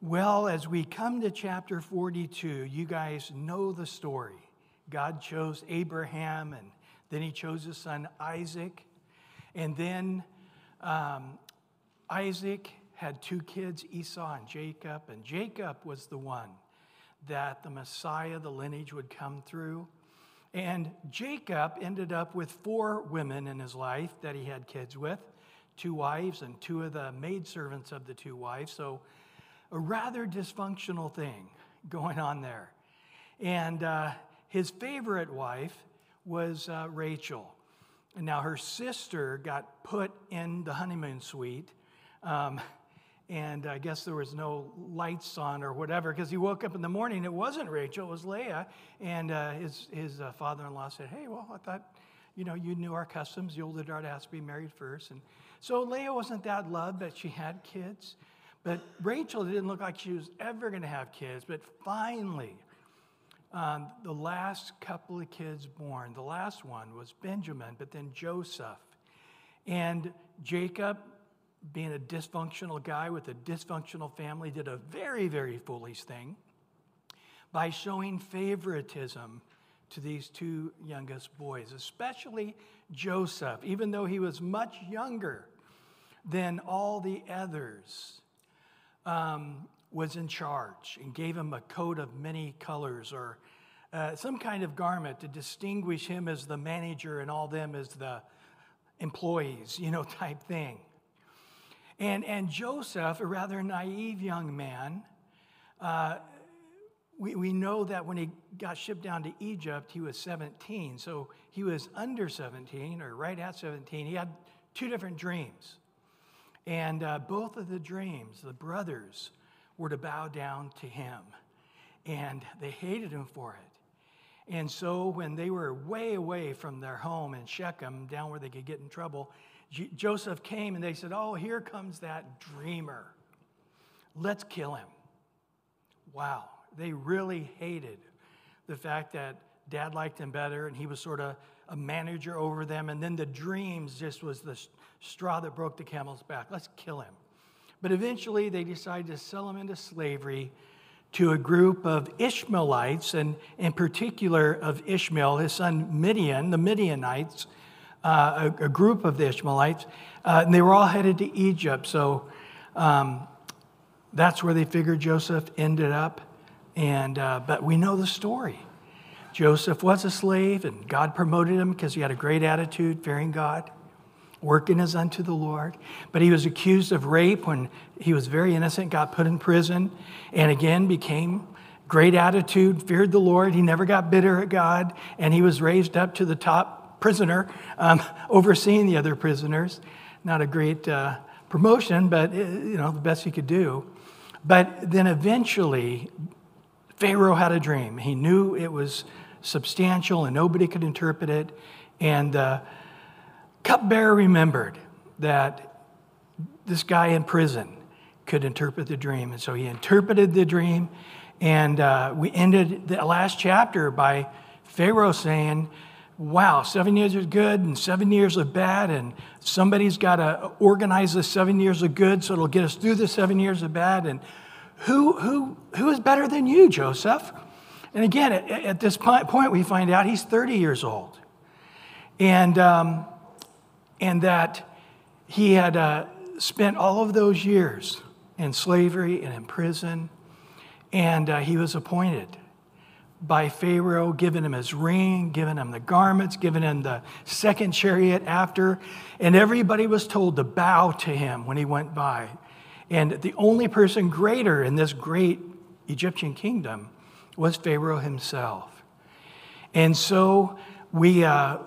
Well, as we come to chapter 42, you guys know the story. God chose Abraham, and then he chose his son Isaac. And then um, Isaac had two kids, Esau and Jacob, and Jacob was the one that the Messiah, the lineage, would come through. And Jacob ended up with four women in his life that he had kids with two wives and two of the maidservants of the two wives. So, a rather dysfunctional thing going on there. And uh, his favorite wife was uh, Rachel. And now her sister got put in the honeymoon suite. Um, and I guess there was no lights on or whatever because he woke up in the morning. It wasn't Rachel, it was Leah. And uh, his, his uh, father in law said, Hey, well, I thought, you know, you knew our customs. The older daughter has to be married first. And so Leah wasn't that loved, but she had kids. But Rachel didn't look like she was ever going to have kids. But finally, um, the last couple of kids born, the last one was Benjamin, but then Joseph. And Jacob being a dysfunctional guy with a dysfunctional family, did a very, very foolish thing by showing favoritism to these two youngest boys, especially Joseph, even though he was much younger than all the others, um, was in charge and gave him a coat of many colors or uh, some kind of garment to distinguish him as the manager and all them as the employees, you know, type thing. And, and Joseph, a rather naive young man, uh, we, we know that when he got shipped down to Egypt, he was 17. So he was under 17 or right at 17. He had two different dreams. And uh, both of the dreams, the brothers were to bow down to him. And they hated him for it. And so when they were way away from their home in Shechem, down where they could get in trouble, Joseph came and they said, Oh, here comes that dreamer. Let's kill him. Wow. They really hated the fact that dad liked him better and he was sort of a manager over them. And then the dreams just was the straw that broke the camel's back. Let's kill him. But eventually they decided to sell him into slavery to a group of Ishmaelites, and in particular of Ishmael, his son Midian, the Midianites uh, a, a, group of the Ishmaelites, uh, and they were all headed to Egypt. So um, that's where they figured Joseph ended up. And, uh, but we know the story. Joseph was a slave, and God promoted him because he had a great attitude, fearing God, working as unto the Lord. But he was accused of rape when he was very innocent, got put in prison, and again became great attitude, feared the Lord. He never got bitter at God, and he was raised up to the top prisoner, um, overseeing the other prisoners. Not a great uh, promotion, but uh, you know the best he could do. But then eventually, Pharaoh had a dream. He knew it was substantial and nobody could interpret it. And the cupbearer remembered that this guy in prison could interpret the dream. And so he interpreted the dream. And uh, we ended the last chapter by Pharaoh saying, wow, seven years of good and seven years of bad, and somebody's got to organize the seven years of good so it'll get us through the seven years of bad. And who, who, who is better than you, Joseph? And again, at, at this point, we find out he's 30 years old. And, um, and that he had uh, spent all of those years in slavery and in prison, and uh, he was appointed by Pharaoh, giving him his ring, giving him the garments, giving him the second chariot after. And everybody was told to bow to him when he went by. And the only person greater in this great Egyptian kingdom was Pharaoh himself. And so we uh,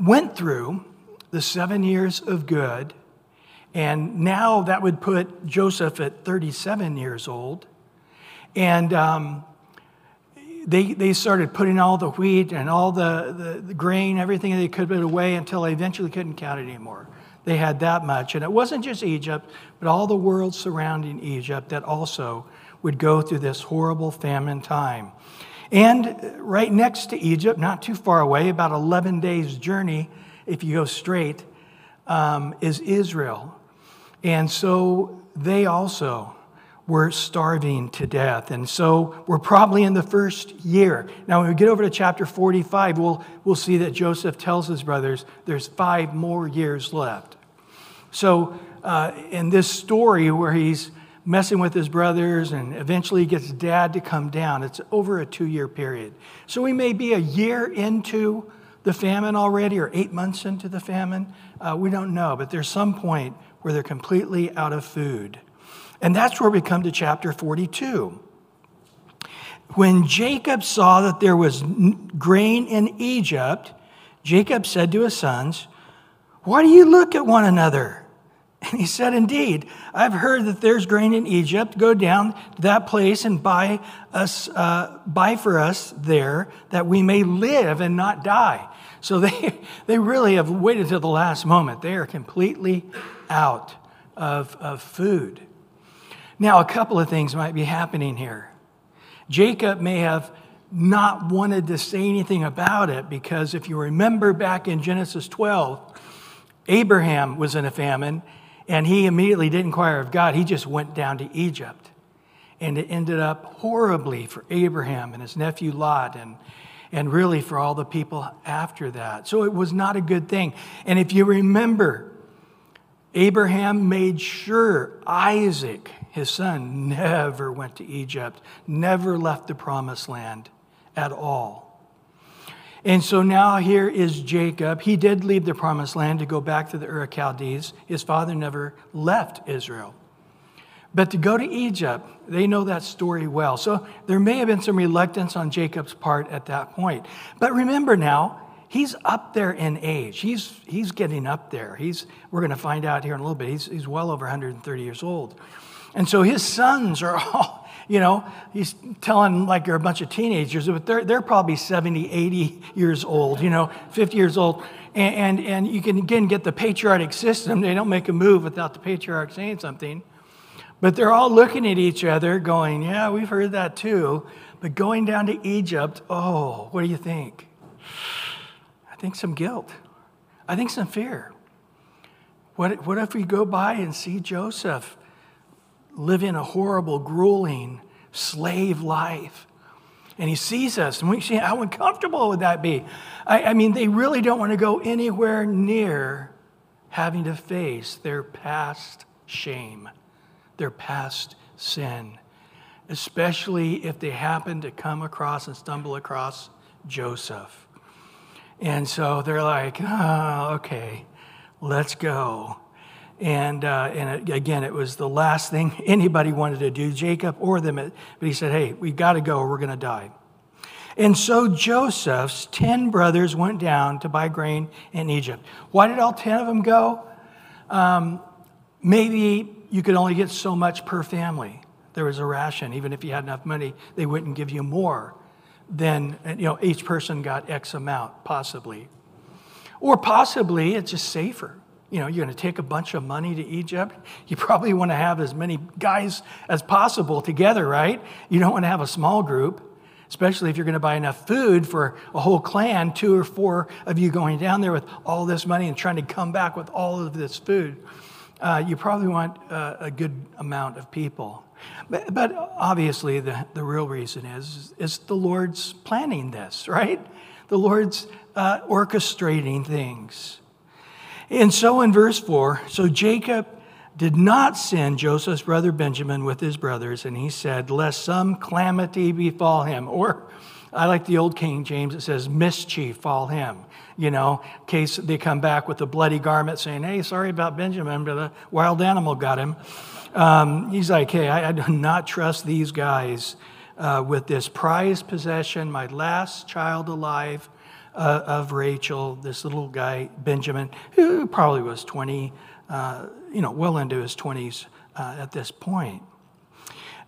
went through the seven years of good. And now that would put Joseph at 37 years old. And um, they, they started putting all the wheat and all the, the, the grain, everything they could put away until they eventually couldn't count it anymore. They had that much. And it wasn't just Egypt, but all the world surrounding Egypt that also would go through this horrible famine time. And right next to Egypt, not too far away, about 11 days' journey, if you go straight, um, is Israel. And so they also were starving to death. And so we're probably in the first year. Now, when we get over to chapter 45, we'll, we'll see that Joseph tells his brothers there's five more years left. So, uh, in this story where he's messing with his brothers and eventually gets dad to come down, it's over a two year period. So, we may be a year into the famine already or eight months into the famine. Uh, we don't know, but there's some point where they're completely out of food. And that's where we come to chapter 42. When Jacob saw that there was grain in Egypt, Jacob said to his sons, Why do you look at one another? And he said, Indeed, I've heard that there's grain in Egypt. Go down to that place and buy, us, uh, buy for us there that we may live and not die. So they, they really have waited till the last moment. They are completely out of, of food. Now, a couple of things might be happening here. Jacob may have not wanted to say anything about it because if you remember back in Genesis 12, Abraham was in a famine and he immediately didn't inquire of God. He just went down to Egypt. And it ended up horribly for Abraham and his nephew Lot and, and really for all the people after that. So it was not a good thing. And if you remember, Abraham made sure Isaac his son never went to Egypt, never left the promised land at all. And so now here is Jacob. He did leave the promised land to go back to the Ur Chaldees. His father never left Israel. But to go to Egypt, they know that story well. So there may have been some reluctance on Jacob's part at that point. But remember now, he's up there in age. He's, he's getting up there. He's, we're going to find out here in a little bit. He's, he's well over 130 years old. And so his sons are all, you know, he's telling like you're a bunch of teenagers, but they're, they're probably 70, 80 years old, you know, 50 years old. And, and, and you can again get the patriarchic system. They don't make a move without the patriarch saying something. But they're all looking at each other, going, Yeah, we've heard that too. But going down to Egypt, oh, what do you think? I think some guilt. I think some fear. What, what if we go by and see Joseph living a horrible, grueling slave life. And he sees us, and we see how uncomfortable would that be? I, I mean, they really don't want to go anywhere near having to face their past shame, their past sin, especially if they happen to come across and stumble across Joseph. And so they're like, oh, okay, let's go. And, uh, and again, it was the last thing anybody wanted to do, Jacob or them. But he said, hey, we got to go or we're going to die. And so Joseph's 10 brothers went down to buy grain in Egypt. Why did all 10 of them go? Um, maybe you could only get so much per family. There was a ration. Even if you had enough money, they wouldn't give you more than, you know, each person got X amount, possibly. Or possibly it's just safer you know, you're going to take a bunch of money to Egypt. You probably want to have as many guys as possible together, right? You don't want to have a small group, especially if you're going to buy enough food for a whole clan, two or four of you going down there with all this money and trying to come back with all of this food. Uh, you probably want uh, a good amount of people. But, but obviously, the, the real reason is, is the Lord's planning this, right? The Lord's uh, orchestrating things. And so in verse 4, so Jacob did not send Joseph's brother Benjamin with his brothers, and he said, Lest some calamity befall him. Or I like the old King James, it says, mischief fall him. You know, in case they come back with a bloody garment saying, Hey, sorry about Benjamin, but a wild animal got him. Um, he's like, Hey, I, I, do not trust these guys uh, with this prized possession, my last child alive uh, of Rachel, this little guy, Benjamin, who probably was 20, uh, you know, well into his 20s uh, at this point.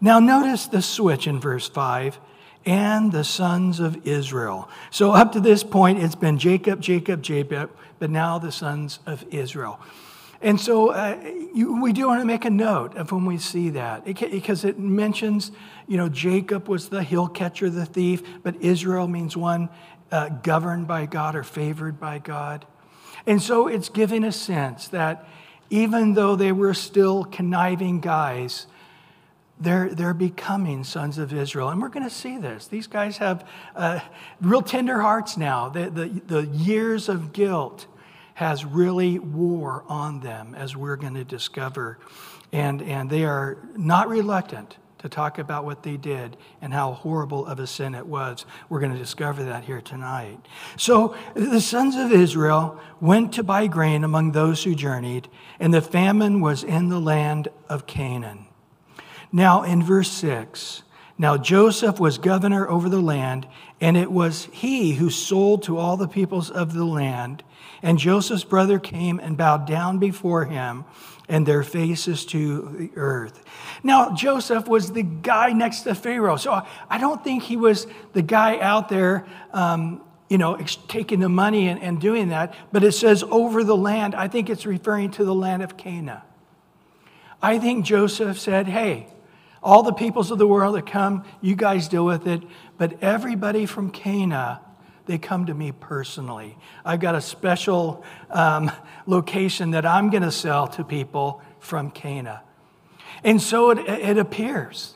Now, notice the switch in verse 5 and the sons of Israel. So, up to this point, it's been Jacob, Jacob, Jacob, but now the sons of Israel. And so uh, you, we do want to make a note of when we see that because it mentions, you know, Jacob was the hill catcher, the thief, but Israel means one uh, governed by God or favored by God. And so it's giving a sense that even though they were still conniving guys, they're, they're becoming sons of Israel. And we're going to see this. These guys have uh, real tender hearts now. The, the, the years of guilt has really wore on them, as we're going to discover. And, and they are not reluctant to talk about what they did and how horrible of a sin it was. We're going to discover that here tonight. So the sons of Israel went to buy grain among those who journeyed, and the famine was in the land of Canaan. Now, in verse 6, now Joseph was governor over the land, and it was he who sold to all the peoples of the land. And Joseph's brother came and bowed down before him, and their faces to the earth. Now, Joseph was the guy next to Pharaoh. So I don't think he was the guy out there, um, you know, taking the money and, and doing that. But it says over the land. I think it's referring to the land of Canaan. I think Joseph said, hey, all the peoples of the world that come, you guys deal with it. But everybody from Canaan, they come to me personally. I've got a special um, location that I'm going to sell to people from Canaan. And so it, it appears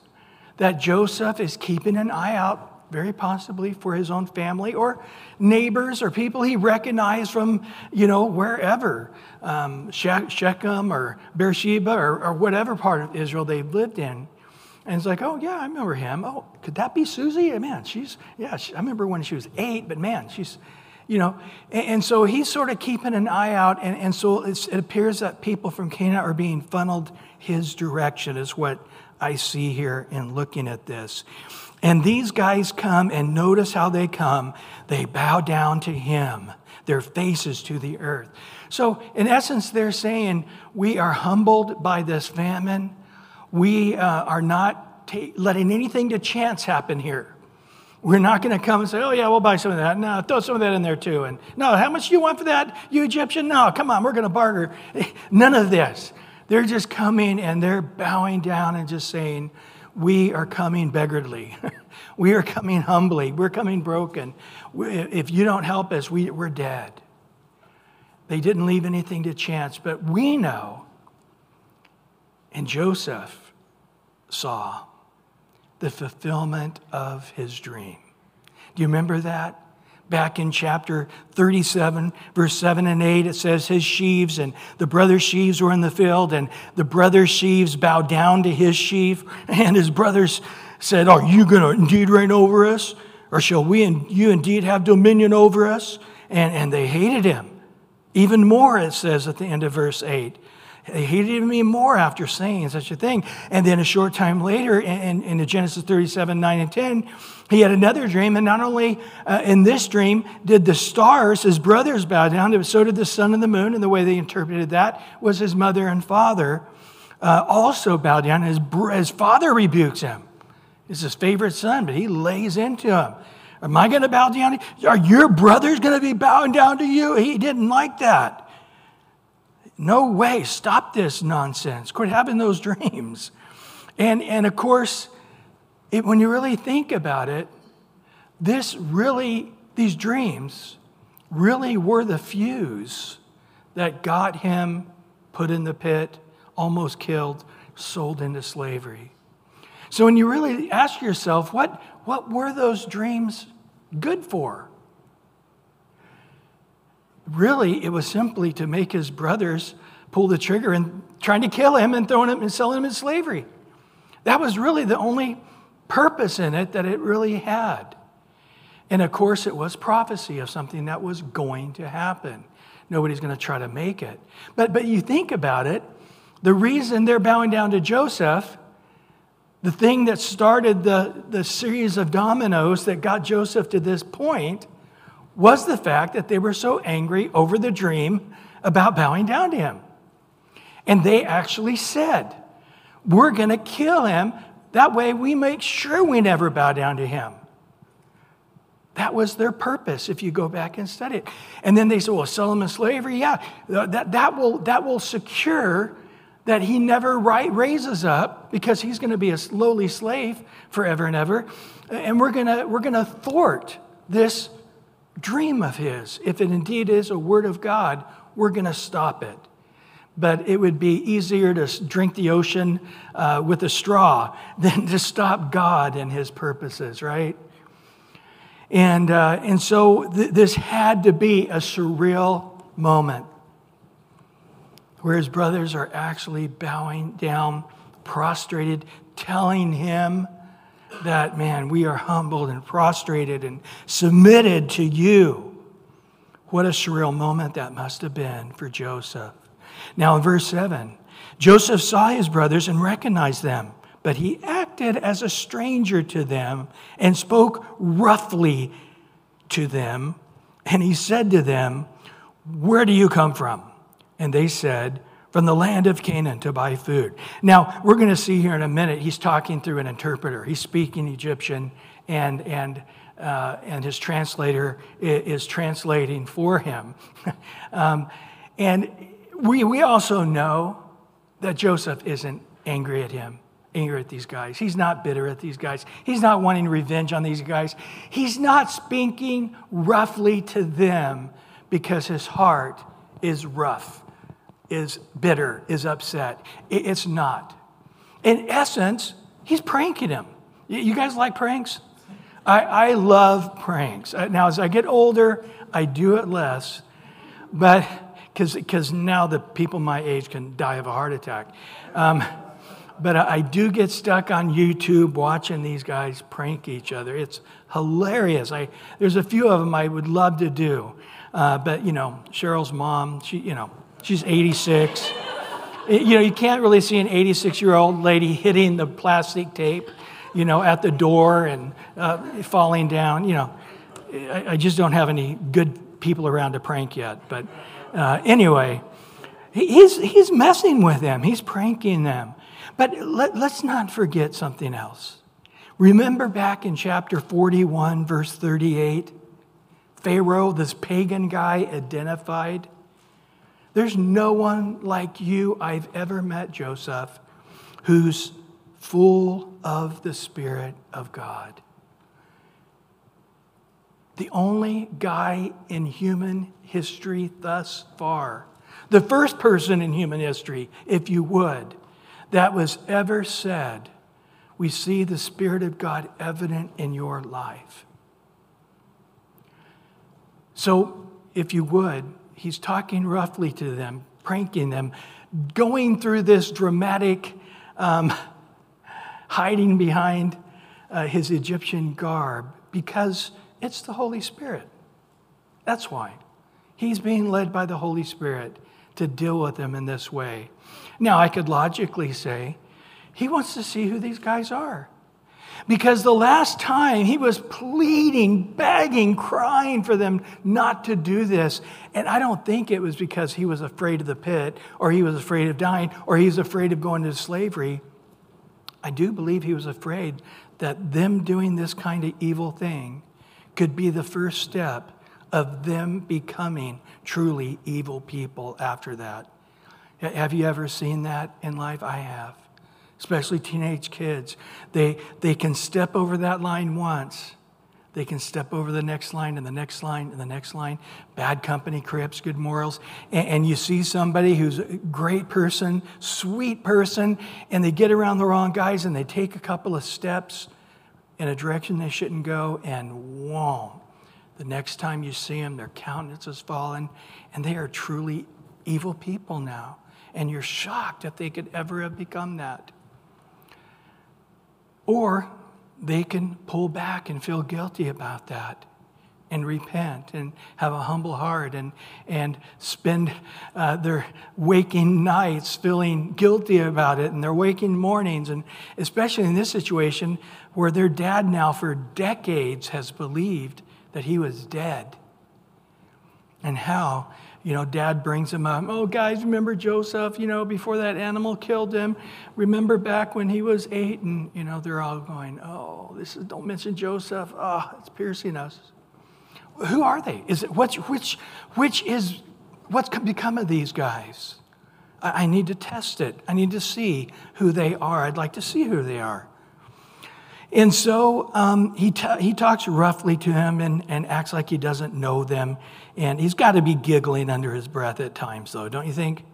that Joseph is keeping an eye out very possibly for his own family or neighbors or people he recognized from, you know, wherever, um, Shechem or Beersheba or, or whatever part of Israel they've lived in. And it's like, oh, yeah, I remember him. Oh, could that be Susie? Eh, man, she's, yeah, she, I remember when she was eight, but man, she's, you know. And, and so he's sort of keeping an eye out. And, and so it appears that people from Canaan are being funneled his direction, is what I see here in looking at this. And these guys come and notice how they come. They bow down to him, their faces to the earth. So, in essence, they're saying, We are humbled by this famine we uh, are not ta- letting anything to chance happen here. We're not going to come and say, oh, yeah, we'll buy some of that. No, throw some of that in there too. And no, how much do you want for that, you Egyptian? No, come on, we're going to barter. None of this. They're just coming and they're bowing down and just saying, we are coming beggarly. we are coming humbly. We're coming broken. If you don't help us, we, we're dead. They didn't leave anything to chance, but we know, and Joseph saw the fulfillment of his dream. Do you remember that? Back in chapter 37, verse 7 and 8, it says, His sheaves and the brother's sheaves were in the field, and the brother's sheaves bowed down to his sheaf, and his brothers said, Are you going to indeed reign over us? Or shall we and you indeed have dominion over us? And, and they hated him. Even more, it says at the end of verse 8. They hated me more after saying such a thing. And then a short time later, in, in the Genesis 37, 9 and 10, he had another dream. And not only uh, in this dream did the stars, his brothers, bow down, but so did the sun and the moon. And the way they interpreted that was his mother and father uh, also bow down. His, his father rebukes him. It's his favorite son, but he lays into him. Am I going to bow down? Are your brothers going to be bowing down to you? He didn't like that no way, stop this nonsense. Quit having those dreams. And, and of course, it, when you really think about it, this really, these dreams really were the fuse that got him put in the pit, almost killed, sold into slavery. So when you really ask yourself, what, what were those dreams good for? Really, it was simply to make his brothers pull the trigger and trying to kill him and throwing him and selling him in slavery. That was really the only purpose in it that it really had. And of course, it was prophecy of something that was going to happen. Nobody's going to try to make it. But, but you think about it, the reason they're bowing down to Joseph, the thing that started the, the series of dominoes that got Joseph to this point, was the fact that they were so angry over the dream about bowing down to him. And they actually said, We're going to kill him. That way we make sure we never bow down to him. That was their purpose if you go back and study it. And then they said, well, sell him in slavery? Yeah, that, that, will, that will secure that he never right, raises up because he's going to be a lowly slave forever and ever. And we're going to, we're going to thwart this dream of his. If it indeed is a word of God, we're going to stop it. but it would be easier to drink the ocean uh, with a straw than to stop God and his purposes, right? And, uh, and so th- this had to be a surreal moment where his brothers are actually bowing down, prostrated, telling him that, man, we are humbled and prostrated and submitted to you. What a surreal moment that must have been for Joseph. Now, in verse 7, Joseph saw his brothers and recognized them, but he acted as a stranger to them and spoke roughly to them. And he said to them, Where do you come from? And they said, From the land of Canaan to buy food. Now, we're going to see here in a minute, he's talking through an interpreter. He's speaking Egyptian, and, and, uh, and his translator is translating for him. um, and we, we also know that Joseph isn't angry at him, angry at these guys. He's not bitter at these guys. He's not wanting revenge on these guys. He's not speaking roughly to them because his heart is rough, is bitter, is upset. It's not. In essence, he's pranking him. You guys like pranks? I, I love pranks. Now, as I get older, I do it less. But because now the people my age can die of a heart attack. Um, but I, I do get stuck on YouTube watching these guys prank each other. It's hilarious. I, there's a few of them I would love to do. Uh, but, you know, Cheryl's mom, she, you know, she's 86. you know, you can't really see an 86 year old lady hitting the plastic tape, you know, at the door and uh, falling down. You know, I, I, just don't have any good people around to prank yet. But uh, anyway, he's, he's messing with them, he's pranking them. But let, let's not forget something else. Remember back in chapter 41, verse 38, Pharaoh, this pagan guy, identified. There's no one like you I've ever met, Joseph, who's full of the Spirit of God. The only guy in human history thus far. The first person in human history, if you would, that was ever said, we see the Spirit of God evident in your life. So, if you would, he's talking roughly to them, pranking them, going through this dramatic um, hiding behind uh, his Egyptian garb because it's the Holy Spirit. That's why. He's being led by the Holy Spirit to deal with them in this way. Now, I could logically say, he wants to see who these guys are. Because the last time he was pleading, begging, crying for them not to do this. And I don't think it was because he was afraid of the pit or he was afraid of dying or he was afraid of going to slavery. I do believe he was afraid that them doing this kind of evil thing could be the first step of them becoming truly evil people after that. Have you ever seen that in life? I have, especially teenage kids. They, they can step over that line once. They can step over the next line and the next line and the next line. Bad company, crips, good morals. And, and, you see somebody who's a great person, sweet person, and they get around the wrong guys and they take a couple of steps in a direction they shouldn't go, and whoa, the next time you see them, their countenance has fallen, and they are truly evil people now. And you're shocked if they could ever have become that. Or they can pull back and feel guilty about that and repent and have a humble heart and, and spend uh, their waking nights feeling guilty about it and their waking mornings. And especially in this situation where their dad now for decades has believed that he was dead. And how, you know, dad brings him up. Oh, guys, remember Joseph, you know, before that animal killed him? Remember back when he was eight? And, you know, they're all going, oh, this is, don't mention Joseph. Oh, it's piercing us. Who are they? Is it, what's, which, which is, what's become of these guys? I, I need to test it. I need to see who they are. I'd like to see who they are. And so um, he, t- he talks roughly to him and, and acts like he doesn't know them. And he's got to be giggling under his breath at times, though, don't you think?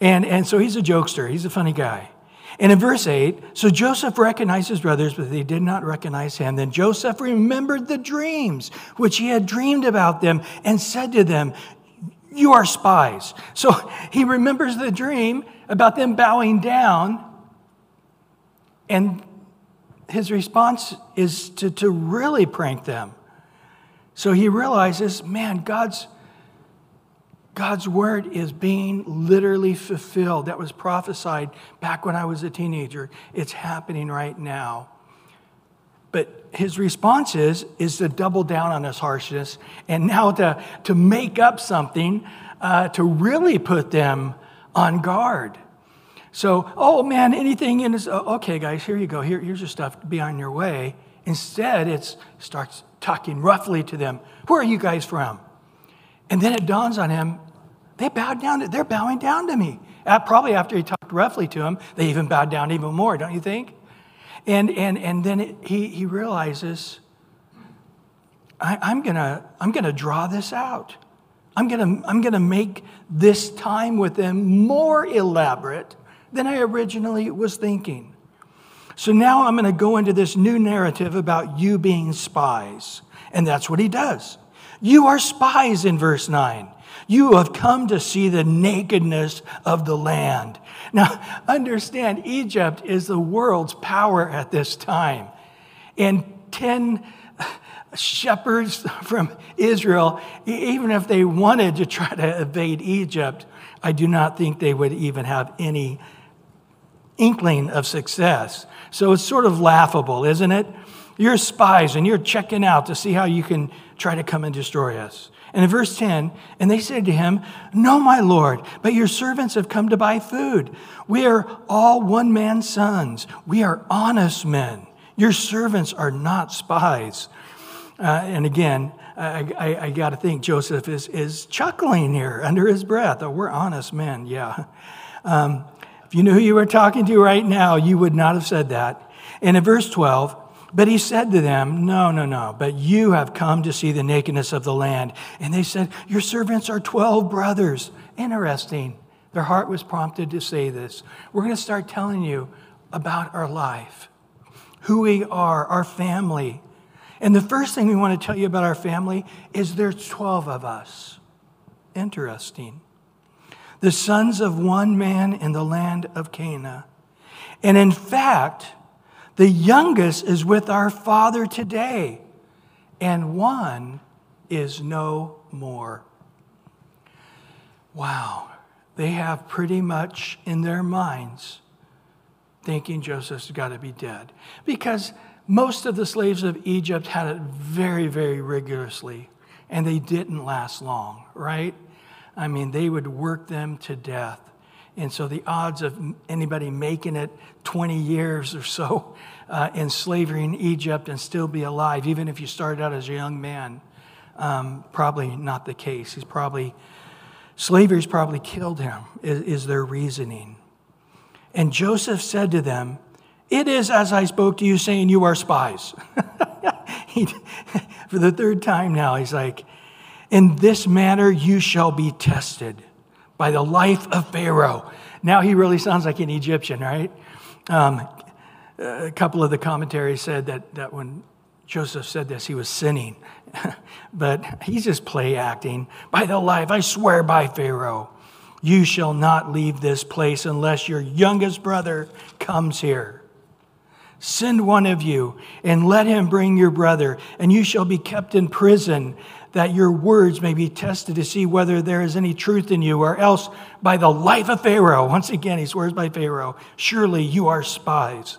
And, and so he's a jokester, he's a funny guy. And in verse 8, so Joseph recognized his brothers, but they did not recognize him. Then Joseph remembered the dreams which he had dreamed about them and said to them, You are spies. So he remembers the dream about them bowing down. And his response is to, to really prank them. So he realizes, man, God's God's word is being literally fulfilled. That was prophesied back when I was a teenager. It's happening right now. But his response is, is to double down on his harshness and now to, to make up something uh, to really put them on guard. So, oh man, anything in this, oh, okay, guys, here you go. Here, here's your stuff. Be on your way. Instead, it starts talking roughly to them. Where are you guys from? And then it dawns on him they bowed down. To, they're bowing down to me. Probably after he talked roughly to him, they even bowed down even more, don't you think? And, and, and then it, he, he realizes, I, I'm going to I'm gonna draw this out. I'm going to I'm gonna make this time with them more elaborate than I originally was thinking. So now I'm going to go into this new narrative about you being spies. And that's what he does. You are spies in verse 9. You have come to see the nakedness of the land. Now, understand, Egypt is the world's power at this time. And 10 shepherds from Israel, even if they wanted to try to evade Egypt, I do not think they would even have any inkling of success. So it's sort of laughable, isn't it? You're spies and you're checking out to see how you can try to come and destroy us. And in verse 10, and they said to him, No, my Lord, but your servants have come to buy food. We are all one man's sons. We are honest men. Your servants are not spies. Uh, and again, I, I, I got to think Joseph is, is chuckling here under his breath. Oh, we're honest men, yeah. Um, if you knew who you were talking to right now, you would not have said that. And in verse 12, but he said to them, No, no, no, but you have come to see the nakedness of the land. And they said, Your servants are 12 brothers. Interesting. Their heart was prompted to say this. We're going to start telling you about our life, who we are, our family. And the first thing we want to tell you about our family is there's 12 of us. Interesting. The sons of one man in the land of Canaan. And in fact, the youngest is with our Father today, and one is no more. Wow. They have pretty much in their minds thinking Joseph's got to be dead. Because most of the slaves of Egypt had it very, very rigorously, and they didn't last long, right? I mean, they would work them to death. And so the odds of anybody making it 20 years or so uh, in slavery in Egypt and still be alive, even if you started out as a young man, um, probably not the case. He's probably, slavery's probably killed him, is, is their reasoning. And Joseph said to them, It is as I spoke to you, saying, You are spies. for the third time now, he's like, In this manner you shall be tested by the life of Pharaoh. Now he really sounds like an Egyptian, right? Um, a couple of the commentaries said that, that when Joseph said this, he was sinning. but he's just play acting. By the life, I swear by Pharaoh, you shall not leave this place unless your youngest brother comes here. Send one of you and let him bring your brother, and you shall be kept in prison that your words may be tested to see whether there is any truth in you, or else by the life of Pharaoh, once again, he swears by Pharaoh, surely you are spies.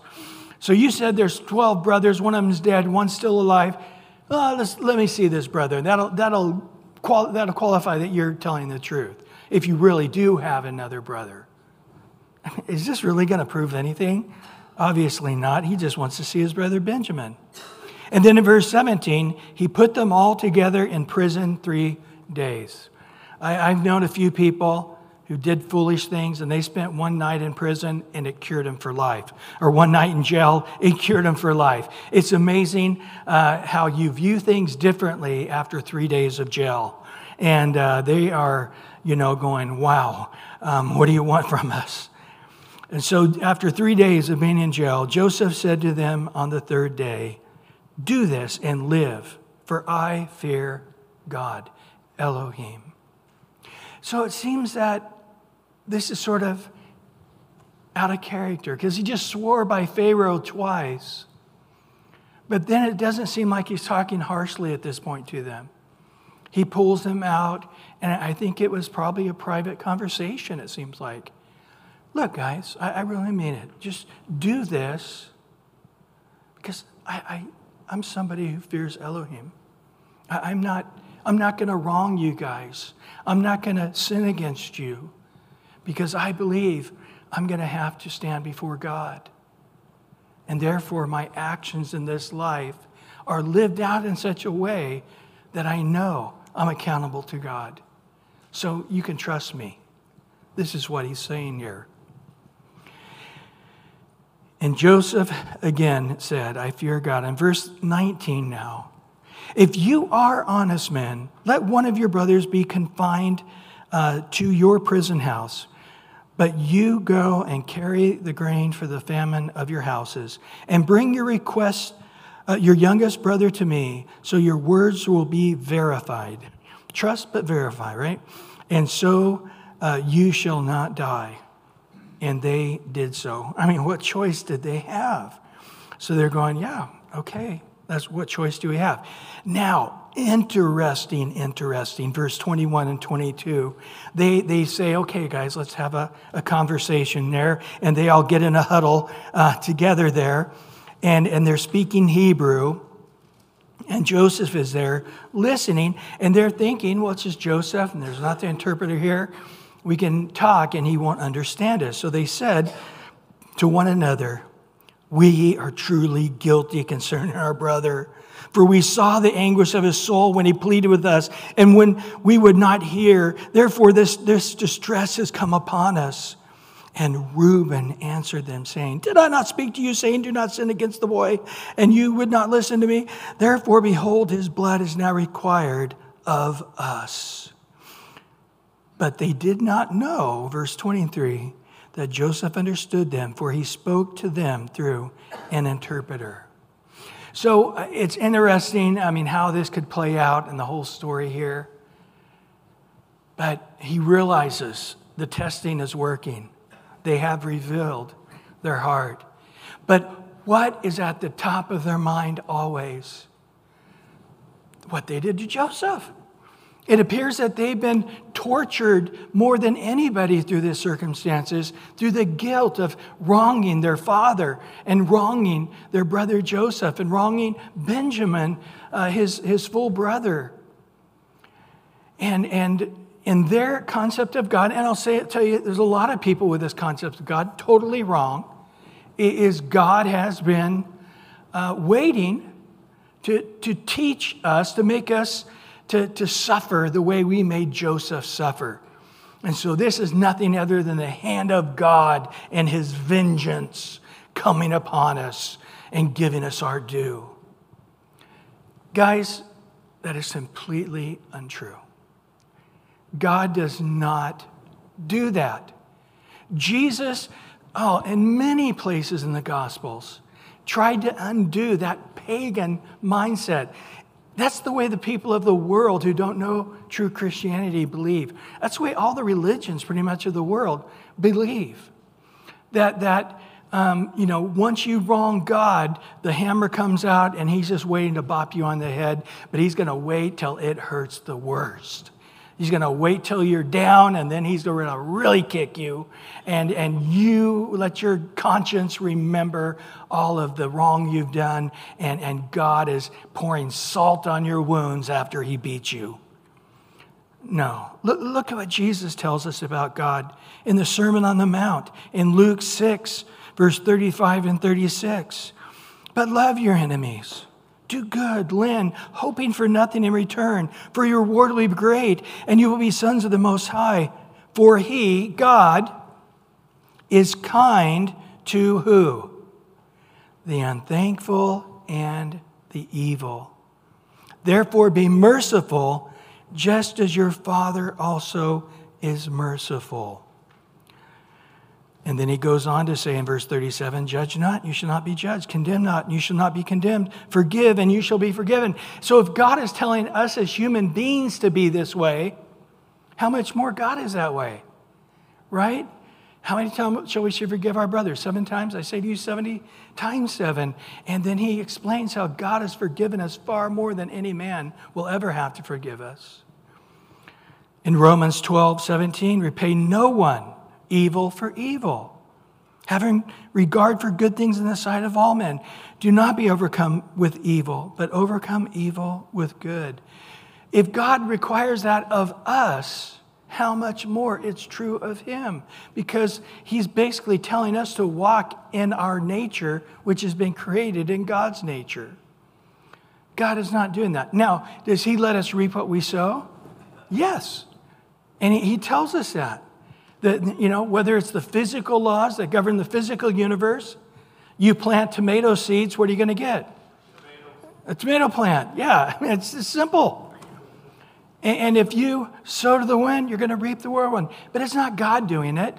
So you said there's 12 brothers, one of them's dead, one's still alive. Oh, let me see this brother. That'll, that'll, that'll qualify that you're telling the truth if you really do have another brother. Is this really going to prove anything? Obviously not. He just wants to see his brother Benjamin. And then in verse 17, he put them all together in prison three days. I, have known a few people who did foolish things and they spent one night in prison and it cured them for life. Or one night in jail, it cured them for life. It's amazing uh, how you view things differently after three days of jail. And uh, they are, you know, going, wow, um, what do you want from us? And so, after three days of being in jail, Joseph said to them on the third day, Do this and live, for I fear God, Elohim. So it seems that this is sort of out of character because he just swore by Pharaoh twice. But then it doesn't seem like he's talking harshly at this point to them. He pulls them out, and I think it was probably a private conversation, it seems like. Look, guys, I, I really mean it. Just do this because I, I, am somebody who fears Elohim. I, I'm not, I'm not going to wrong you guys. I'm not going to sin against you because I believe I'm going to have to stand before God. And therefore, my actions in this life are lived out in such a way that I know I'm accountable to God. So you can trust me. This is what he's saying here. And Joseph again said, I fear God. In verse 19 now, if you are honest men, let one of your brothers be confined uh, to your prison house but you go and carry the grain for the famine of your houses, and bring your request, uh, your youngest brother to me, so your words will be verified. Trust but verify, right? And so uh, you shall not die. And they did so. I mean, what choice did they have? So they're going, yeah, okay, that's what choice do we have? Now, interesting, interesting. Verse 21 and 22. They, they say, okay, guys, let's have a, a conversation there. And they all get in a huddle uh, together there. And, and they're speaking Hebrew. And Joseph is there listening. And they're thinking, well, it's just Joseph, and there's not the interpreter here. We can talk, and he won't understand us. So they said to one another, we are truly guilty concerning our brother. For we saw the anguish of his soul when he pleaded with us, and when we would not hear. Therefore, this, this distress has come upon us. And Reuben answered them, saying, Did I not speak to you, saying, Do not sin against the boy? And you would not listen to me? Therefore, behold, his blood is now required of us. But they did not know, verse 23, that Joseph understood them, for he spoke to them through an interpreter. So uh, it's interesting, I mean, how this could play out in the whole story here. But he realizes the testing is working. They have revealed their heart. But what is at the top of their mind always? What they did to Joseph. It appears that they've been tortured more than anybody through these circumstances, through the guilt of wronging their father and wronging their brother Joseph and wronging Benjamin, uh, his, his full brother. And, and in their concept of God, and I'll say it, tell you, there's a lot of people with this concept of God totally wrong, is God has been uh, waiting to, to teach us, to make us to, to suffer the way we made Joseph suffer. And so this is nothing other than the hand of God and his vengeance coming upon us and giving us our due. Guys, that is completely untrue. God does not do that. Jesus, oh, in many places in the Gospels, tried to undo that pagan mindset. That's the way the people of the world who don't know true Christianity believe. That's the way all the religions, pretty much, of the world believe. That, that um, you know, once you wrong God, the hammer comes out and he's just waiting to bop you on the head, but he's going to wait till it hurts the worst. He's going to wait till you're down and then he's going to really kick you. And, and you let your conscience remember all of the wrong you've done. And, and God is pouring salt on your wounds after he beats you. No. Look, look at what Jesus tells us about God in the Sermon on the Mount in Luke 6, verse 35 and 36. But love your enemies. Do good, lend, hoping for nothing in return, for your reward will be great, and you will be sons of the Most High. For He, God, is kind to who? The unthankful and the evil. Therefore, be merciful, just as your Father also is merciful. And then he goes on to say in verse 37 Judge not, you shall not be judged. Condemn not, you shall not be condemned. Forgive, and you shall be forgiven. So if God is telling us as human beings to be this way, how much more God is that way? Right? How many times shall we forgive our brother? Seven times? I say to you, 70 times seven. And then he explains how God has forgiven us far more than any man will ever have to forgive us. In Romans 12, 17, repay no one evil for evil, having regard for good things in the sight of all men. Do not be overcome with evil, but overcome evil with good. If God requires that of us, how much more it's true of him because he's basically telling us to walk in our nature, which has been created in God's nature. God is not doing that. Now, does he let us reap what we sow? Yes. And he, tells us that. That, you know, whether it's the physical laws that govern the physical universe, you plant tomato seeds, what are you going to get? Tomato. A tomato plant. Yeah, it's simple. And if you sow to the wind, you're going to reap the whirlwind. But it's not God doing it.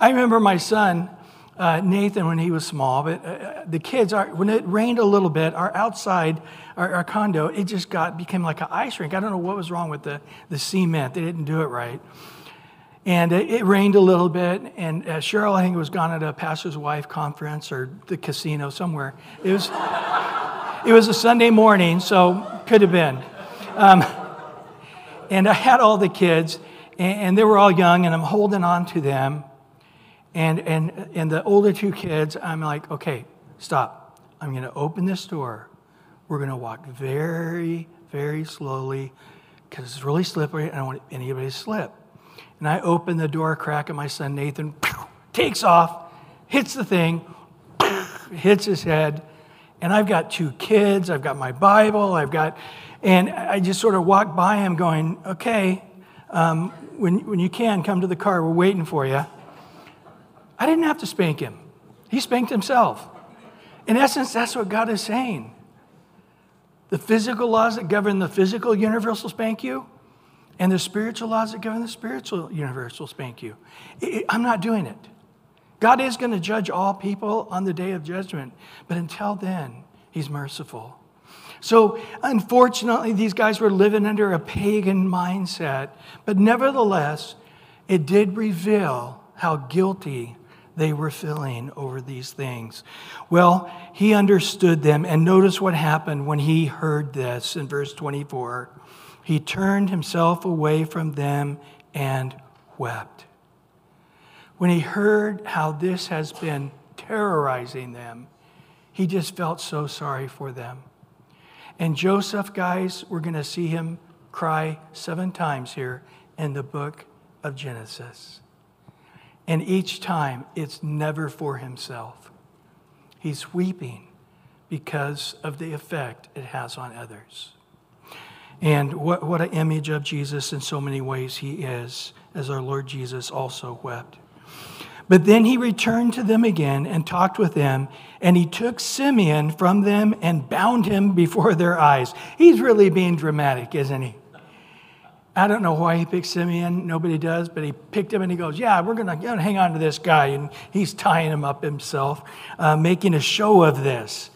I remember my son, uh, Nathan, when he was small, but uh, the kids, are, when it rained a little bit, our outside, our, our, condo, it just got became like an ice rink. I don't know what was wrong with the, the cement. They didn't do it right. And it, it rained a little bit, and uh, Cheryl, I think, was gone at a pastor's wife conference or the casino somewhere. It was, it was a Sunday morning, so could have been. Um, and I had all the kids, and, and they were all young, and I'm holding on to them. And, and, and the older two kids, I'm like, okay, stop. I'm going to open this door. We're going to walk very, very slowly because it's really slippery. and I don't want anybody to slip. And I open the door crack, and my son Nathan takes off, hits the thing, hits his head. And I've got two kids, I've got my Bible, I've got, and I just sort of walk by him going, okay, um, when, when you can, come to the car. We're waiting for you. I didn't have to spank him, he spanked himself. In essence, that's what God is saying. The physical laws that govern the physical universe will spank you, and the spiritual laws that govern the spiritual universe will spank you. I'm not doing it. God is going to judge all people on the day of judgment, but until then, He's merciful. So, unfortunately, these guys were living under a pagan mindset, but nevertheless, it did reveal how guilty they were feeling over these things. Well, he understood them, and notice what happened when he heard this in verse 24. He turned himself away from them and wept. When he heard how this has been terrorizing them, he just felt so sorry for them. And Joseph, guys, we're going to see him cry seven times here in the book of Genesis. And each time, it's never for himself. He's weeping because of the effect it has on others. And what, what an image of Jesus in so many ways he is, as our Lord Jesus also wept. But then he returned to them again and talked with them, and he took Simeon from them and bound him before their eyes. He's really being dramatic, isn't he? I don't know why he picked Simeon. Nobody does, but he picked him and he goes, Yeah, we're going to hang on to this guy. And he's tying him up himself, uh, making a show of this.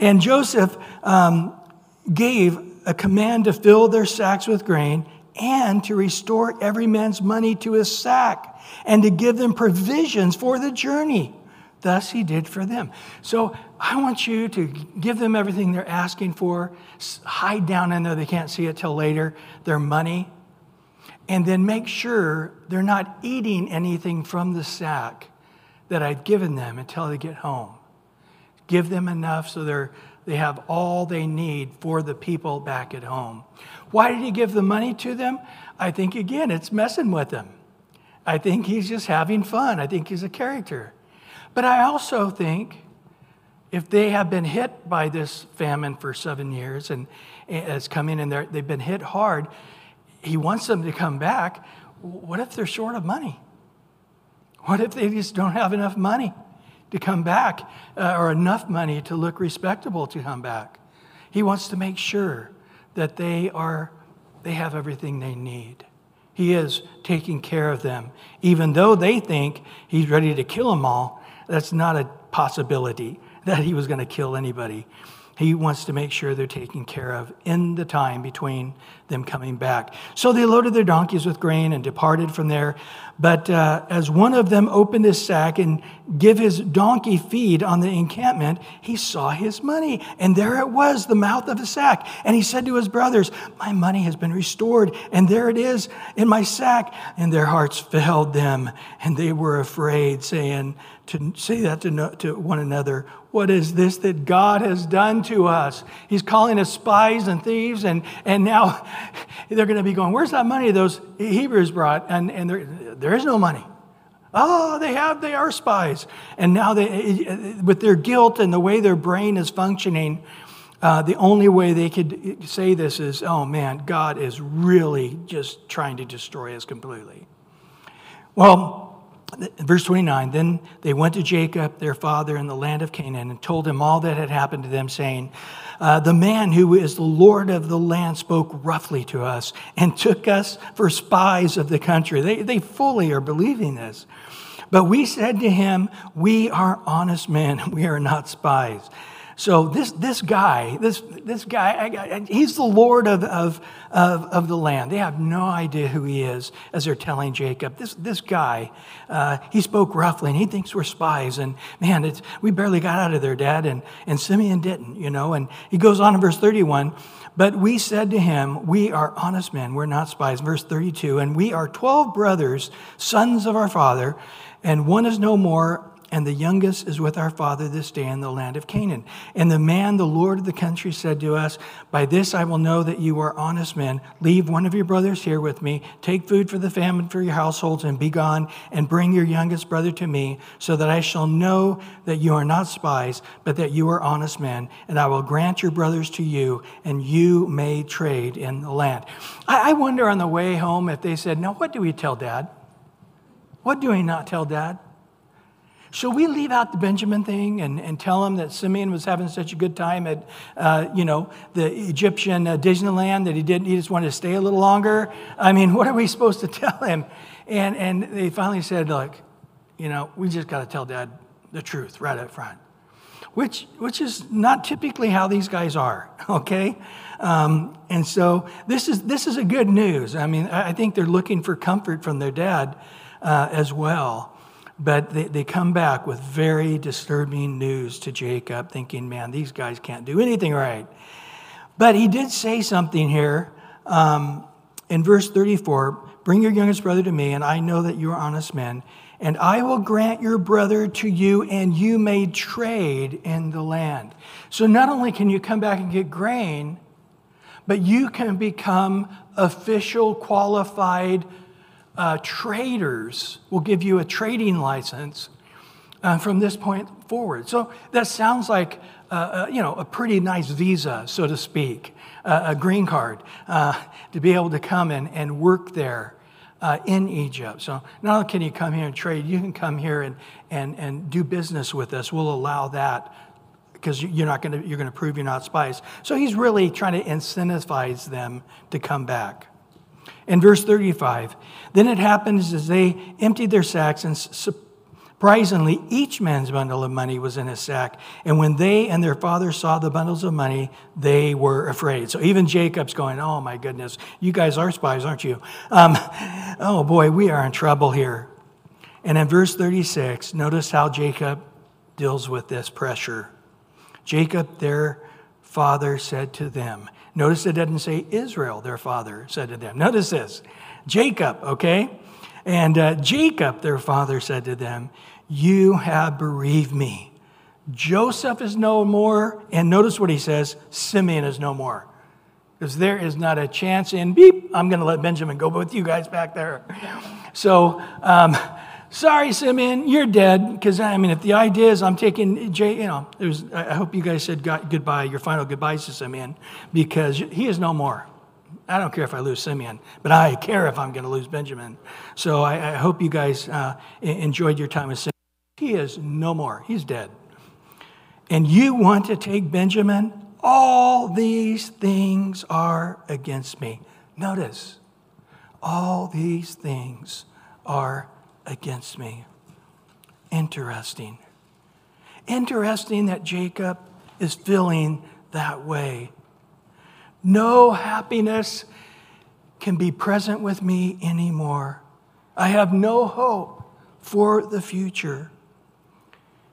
And Joseph um, gave a command to fill their sacks with grain and to restore every man's money to his sack and to give them provisions for the journey. Thus he did for them. So I want you to give them everything they're asking for, hide down in there, they can't see it till later, their money, and then make sure they're not eating anything from the sack that I've given them until they get home. Give them enough so they're, they have all they need for the people back at home. Why did he give the money to them? I think, again, it's messing with them. I think he's just having fun. I think he's a character. But I also think if they have been hit by this famine for seven years and it's coming in there, they've been hit hard, he wants them to come back. What if they're short of money? What if they just don't have enough money to come back uh, or enough money to look respectable to come back? He wants to make sure that they are they have everything they need. He is taking care of them. Even though they think he's ready to kill them all, that's not a possibility that he was going to kill anybody. He wants to make sure they're taken care of in the time between them coming back. So they loaded their donkeys with grain and departed from there. But uh, as one of them opened his sack and give his donkey feed on the encampment, he saw his money. And there it was, the mouth of the sack. And he said to his brothers, My money has been restored, and there it is in my sack. And their hearts failed them, and they were afraid, saying, to say that to, no, to one another. What is this that God has done to us? He's calling us spies and thieves, and, and now they're going to be going, Where's that money those Hebrews brought? And, and there, there is no money. Oh, they have, they are spies. And now, they, eh, eh, eh, with their guilt and the way their brain is functioning, uh, the only way they could say this is, oh man, God is really just trying to destroy us completely. Well, verse 29 then they went to jacob their father in the land of canaan and told him all that had happened to them saying uh, the man who is the lord of the land spoke roughly to us and took us for spies of the country they, they fully are believing this. But we said to him we are honest men. We are not spies so this, this guy, this, this guy, he's the Lord of, of, of, of, the land. They have no idea who he is as they're telling Jacob. This, this guy, uh, he spoke roughly and he thinks we're spies. And man, it's, we barely got out of there, Dad. And, and Simeon didn't, you know. And he goes on in verse 31. But we said to him, We are honest men, we're not spies. Verse 32, and we are 12 brothers, sons of our father, and one is no more and the youngest is with our father this day in the land of Canaan. And the man, the Lord of the country, said to us, By this I will know that you are honest men. Leave one of your brothers here with me. Take food for the famine for your households, and be gone, and bring your youngest brother to me, so that I shall know that you are not spies, but that you are honest men. And I will grant your brothers to you, and you may trade in the land. I wonder on the way home if they said, Now, what do we tell dad? What do we not tell dad? Should we leave out the Benjamin thing and, and tell him that Simeon was having such a good time at, uh, you know, the Egyptian uh, Disneyland that he didn't, he just wanted to stay a little longer? I mean, what are we supposed to tell him? And, and they finally said, look, you know, we just got to tell dad the truth right up front, which, which is not typically how these guys are, okay? Um, and so this is, this is a good news. I mean, I think they're looking for comfort from their dad uh, as well. But they, they come back with very disturbing news to Jacob, thinking, man, these guys can't do anything right. But he did say something here um, in verse 34 Bring your youngest brother to me, and I know that you are honest men, and I will grant your brother to you, and you may trade in the land. So not only can you come back and get grain, but you can become official, qualified uh, traders will give you a trading license uh, from this point forward. So that sounds like uh, uh you know a pretty nice visa, so to speak, uh, a green card uh, to be able to come in and work there. in Egypt. So not only can you come here and trade, you can come here and, and, and do business with us. We'll allow that because you're not going to you're going to prove you're not spies. So he's really trying to incentivize them to come back. In verse 35, then it happens as they emptied their sacks, and surprisingly, each man's bundle of money was in his sack. And when they and their father saw the bundles of money, they were afraid. So even Jacob's going, Oh my goodness, you guys are spies, aren't you? Um, oh boy, we are in trouble here. And in verse 36, notice how Jacob deals with this pressure. Jacob, their father, said to them, Notice it doesn't say Israel, their father said to them. Notice this Jacob, okay? And uh, Jacob, their father, said to them, You have bereaved me. Joseph is no more. And notice what he says Simeon is no more. Because there is not a chance in beep, I'm going to let Benjamin go with you guys back there. So, um, sorry, Simeon, you're dead. Because, I mean, if the idea is I'm taking Jay, you know, I hope you guys said goodbye, your final goodbyes to Simeon, because he is no more. I don't care if I lose Simeon, but I care if I'm going to lose Benjamin. So I, I hope you guys uh, enjoyed your time with Simeon. He is no more, he's dead. And you want to take Benjamin? All these things are against me. Notice, all these things are against me. Interesting. Interesting that Jacob is feeling that way. No happiness can be present with me anymore. I have no hope for the future.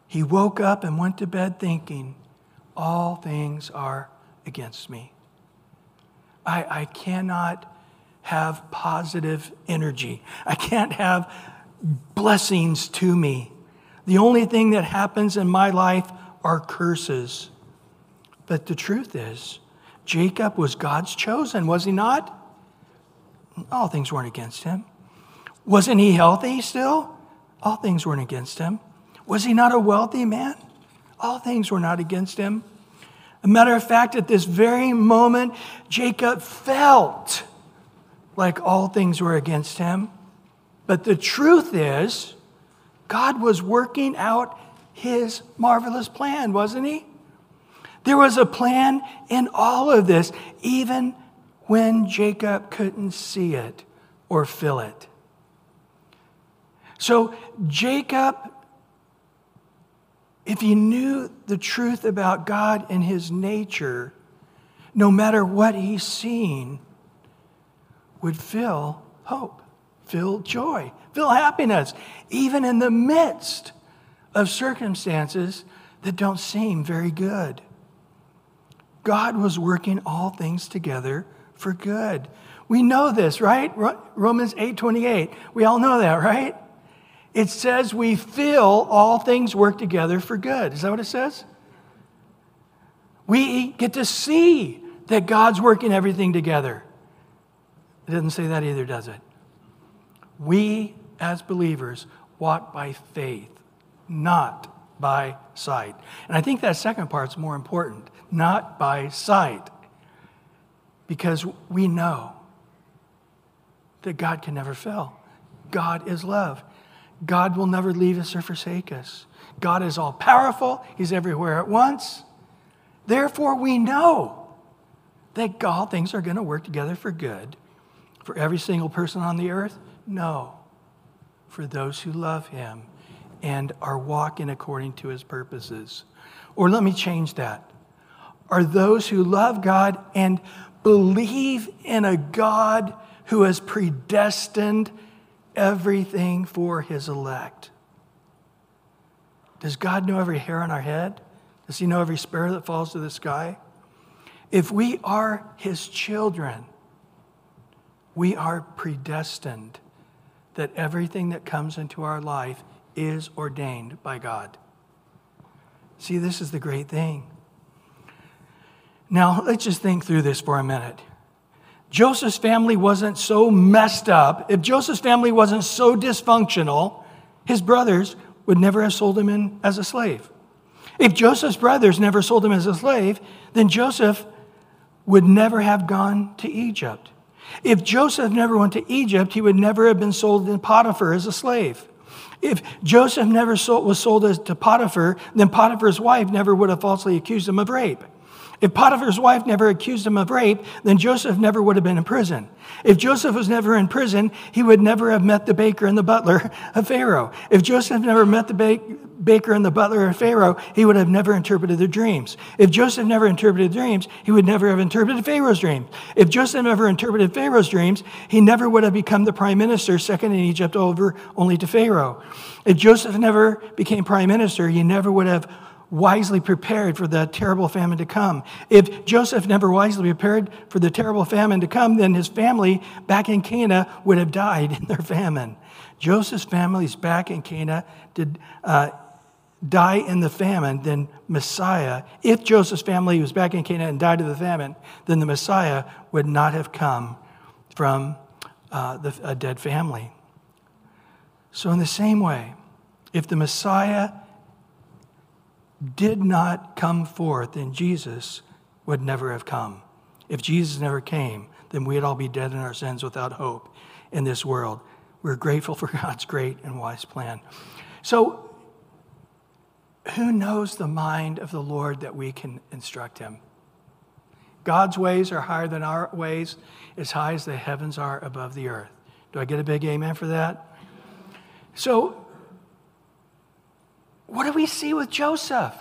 He woke up and went to bed thinking, All things are against me. I, I cannot have positive energy. I can't have blessings to me. The only thing that happens in my life are curses. But the truth is, Jacob was God's chosen, was he not? All things weren't against him. Wasn't he healthy still? All things weren't against him. Was he not a wealthy man? All things were not against him. A matter of fact, at this very moment, Jacob felt like all things were against him. But the truth is, God was working out his marvelous plan, wasn't he? There was a plan in all of this, even when Jacob couldn't see it or feel it. So, Jacob, if he knew the truth about God and his nature, no matter what he's seen, would feel hope, feel joy, feel happiness, even in the midst of circumstances that don't seem very good. God was working all things together for good. We know this, right? Romans 8:28. We all know that, right? It says we feel all things work together for good. Is that what it says? We get to see that God's working everything together. It doesn't say that either, does it? We, as believers, walk by faith, not by sight. And I think that second part's more important, not by sight, because we know that God can never fail. God is love. God will never leave us or forsake us. God is all powerful, He's everywhere at once. Therefore, we know that all things are going to work together for good for every single person on the earth? No. For those who love Him and are walking according to His purposes. Or let me change that. Are those who love God and believe in a God who has predestined everything for his elect. Does God know every hair on our head? Does he know every sparrow that falls to the sky? If we are his children, we are predestined that everything that comes into our life is ordained by God. See, this is the great thing. Now, let's just think through this for a minute. Joseph's family wasn't so messed up, if Joseph's family wasn't so dysfunctional, his brothers would never have sold him in as a slave. If Joseph's brothers never sold him as a slave, then Joseph would never have gone to Egypt. If Joseph never went to Egypt, he would never have been sold to Potiphar as a slave. If Joseph never sold, was sold to Potiphar, then Potiphar's wife never would have falsely accused him of rape. If Potiphar's wife never accused him of rape, then Joseph never would have been in prison. If Joseph was never in prison, he would never have met the baker and the butler of Pharaoh. If Joseph never met the ba- baker and the butler of Pharaoh, he would have never interpreted their dreams. If Joseph never interpreted dreams, he would never have interpreted Pharaoh's dreams. If Joseph never interpreted Pharaoh's dreams, he never would have become the prime minister, second in Egypt over only to Pharaoh. If Joseph never became prime minister, he never would have wisely prepared for the terrible famine to come. If Joseph never wisely prepared for the terrible famine to come, then his family back in Canaan would have died in their famine. Joseph's family's back in Canaan did uh, die in the famine, then Messiah, if Joseph's family was back in Canaan and died of the famine, then the Messiah would not have come from uh, the, a dead family. So, in the same way, if the Messiah did not come forth, then Jesus would never have come. If Jesus never came, then we'd all be dead in our sins without hope in this world. We're grateful for God's great and wise plan. So, who knows the mind of the Lord that we can instruct him? God's ways are higher than our ways, as high as the heavens are above the earth. Do I get a big amen for that? So, what do we see with Joseph?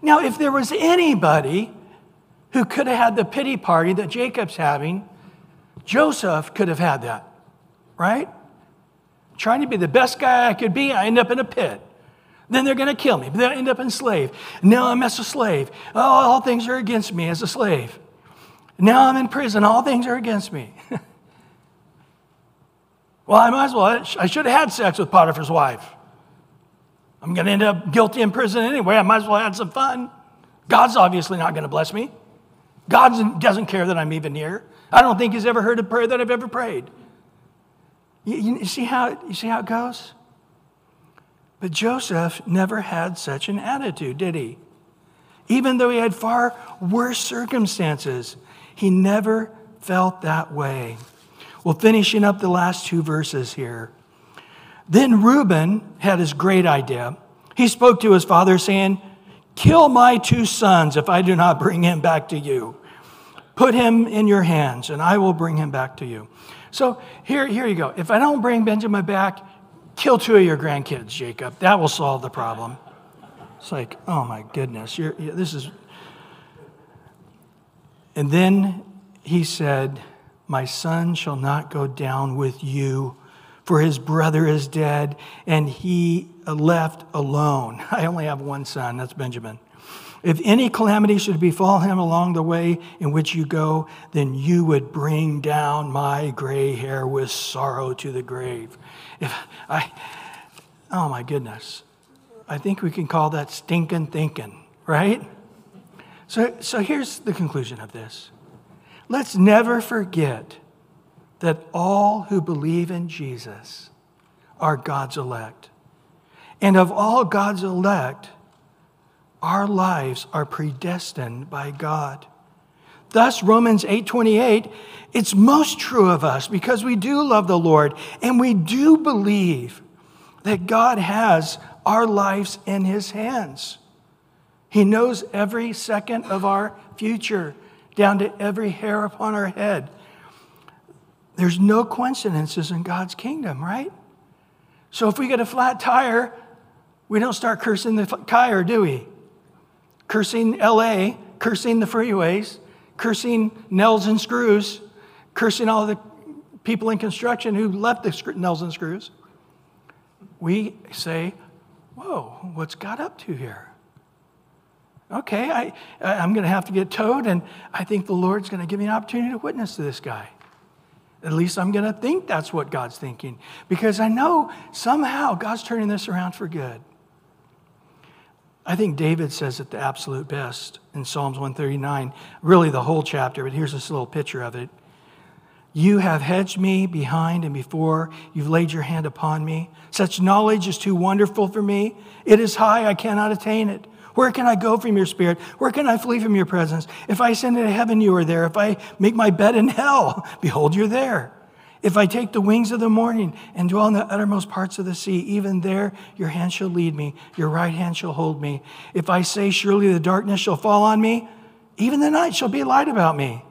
Now, if there was anybody who could have had the pity party that Jacob's having, Joseph could have had that, right? Trying to be the best guy I could be, I end up in a pit. Then they're going to kill me. Then I end up in slave. Now I'm as a slave. Oh, all things are against me as a slave. Now I'm in prison. All things are against me. well, I might as well. I should have had sex with Potiphar's wife. I'm going to end up guilty in prison anyway. I might as well have some fun. God's obviously not going to bless me. God doesn't care that I'm even here. I don't think he's ever heard a prayer that I've ever prayed. You, you, see how, you see how it goes? But Joseph never had such an attitude, did he? Even though he had far worse circumstances, he never felt that way. Well, finishing up the last two verses here. Then Reuben had his great idea. He spoke to his father, saying, Kill my two sons if I do not bring him back to you. Put him in your hands, and I will bring him back to you. So here, here you go. If I don't bring Benjamin back, kill two of your grandkids, Jacob. That will solve the problem. It's like, oh my goodness, you're, this is. And then he said, My son shall not go down with you, for his brother is dead, and he uh, left alone. I only have one son, that's Benjamin. If any calamity should befall him along the way in which you go, then you would bring down my gray hair with sorrow to the grave. If I, oh my goodness, I think we can call that stinking thinking, right? So, so here's the conclusion of this. Let's never forget that all who believe in Jesus are God's elect. And of all God's elect, our lives are predestined by God. Thus Romans 8:28 it's most true of us because we do love the Lord and we do believe that God has our lives in his hands. He knows every second of our future down to every hair upon our head. There's no coincidences in God's kingdom, right? So if we get a flat tire, we don't start cursing the tire, do we? cursing LA, cursing the freeways, cursing nails and screws, cursing all the people in construction who left the nails and screws. We say, Whoa, what's God up to here? Okay, I, I'm going to have to get towed, and I think the Lord's going to give me an opportunity to witness to this guy. At least I'm going to think that's what God's thinking because I know somehow God's turning this around for good. I think David says it the absolute best in Psalms 139, really the whole chapter, but here's this little picture of it. You have hedged me behind and before, you've laid your hand upon me. Such knowledge is too wonderful for me. It is high, I cannot attain it. Where can I go from your spirit? Where can I flee from your presence? If I ascend into heaven, you are there. If I make my bed in hell, behold, you're there. If I take the wings of the morning and dwell in the uttermost parts of the sea, even there your hand shall lead me, your right hand shall hold me. If I say, Surely the darkness shall fall on me, even the night shall be light about me.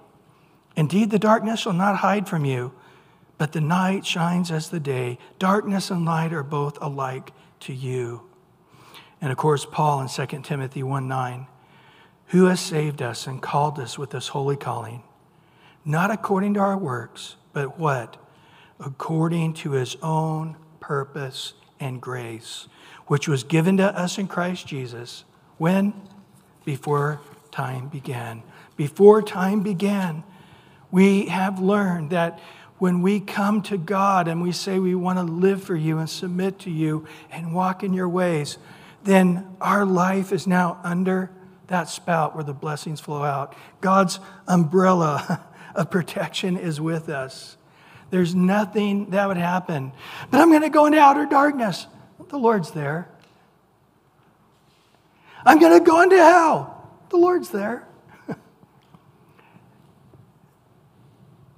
Indeed, the darkness shall not hide from you, but the night shines as the day. Darkness and light are both alike to you. And of course, Paul in 2 Timothy 1 9, who has saved us and called us with this holy calling, not according to our works, but what? according to his own purpose and grace, which was given to us in Christ Jesus. When? Before time began. Before time began, we have learned that when we come to God and we say we want to live for you and submit to you and walk in your ways, then our life is now under that spout where the blessings flow out. God's umbrella of protection is with us. There's nothing that would happen. But I'm going to go into outer darkness. The Lord's there. I'm going to go into hell. The Lord's there.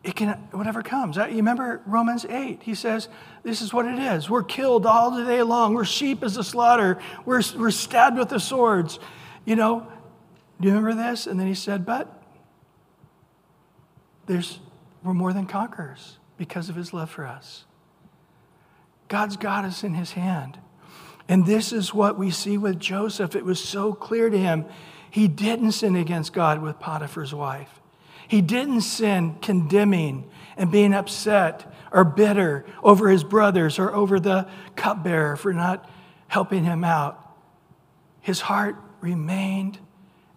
it can, whatever comes. Uh, you remember Romans 8? He says, This is what it is. We're killed all the day long. We're sheep as a slaughter. We're, we're stabbed with the swords. You know, do you remember this? And then he said, But there's, we're more than conquerors because of his love for us. God's got us in his hand. And this is what we see with Joseph. It was so clear to him. He didn't sin against God with Potiphar's wife. He didn't sin condemning and being upset or bitter over his brothers or over the cupbearer for not helping him out. His heart remained,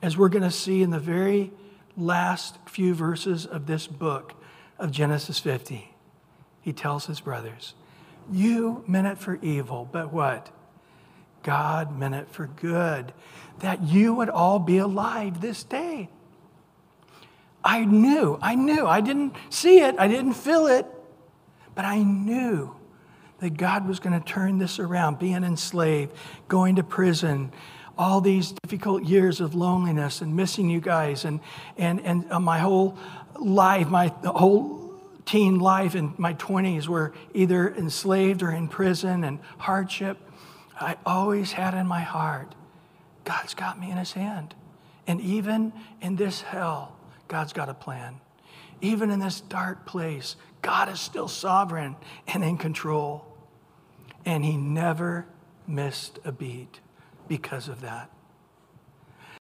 as we're going to see in the very last few verses of this book of Genesis 50. He tells his brothers, You meant it for evil, but what? God meant it for good, that you would all be alive this day. I knew, I knew, I didn't see it, I didn't feel it, but I knew that God was going to turn this around, being enslaved, going to prison, all these difficult years of loneliness and missing you guys, and, and, and uh, my whole life, my whole teen life in my 20s were either enslaved or in prison and hardship. I always had in my heart, God's got me in his hand. And even in this hell, God's got a plan. Even in this dark place, God is still sovereign and in control. And he never missed a beat because of that.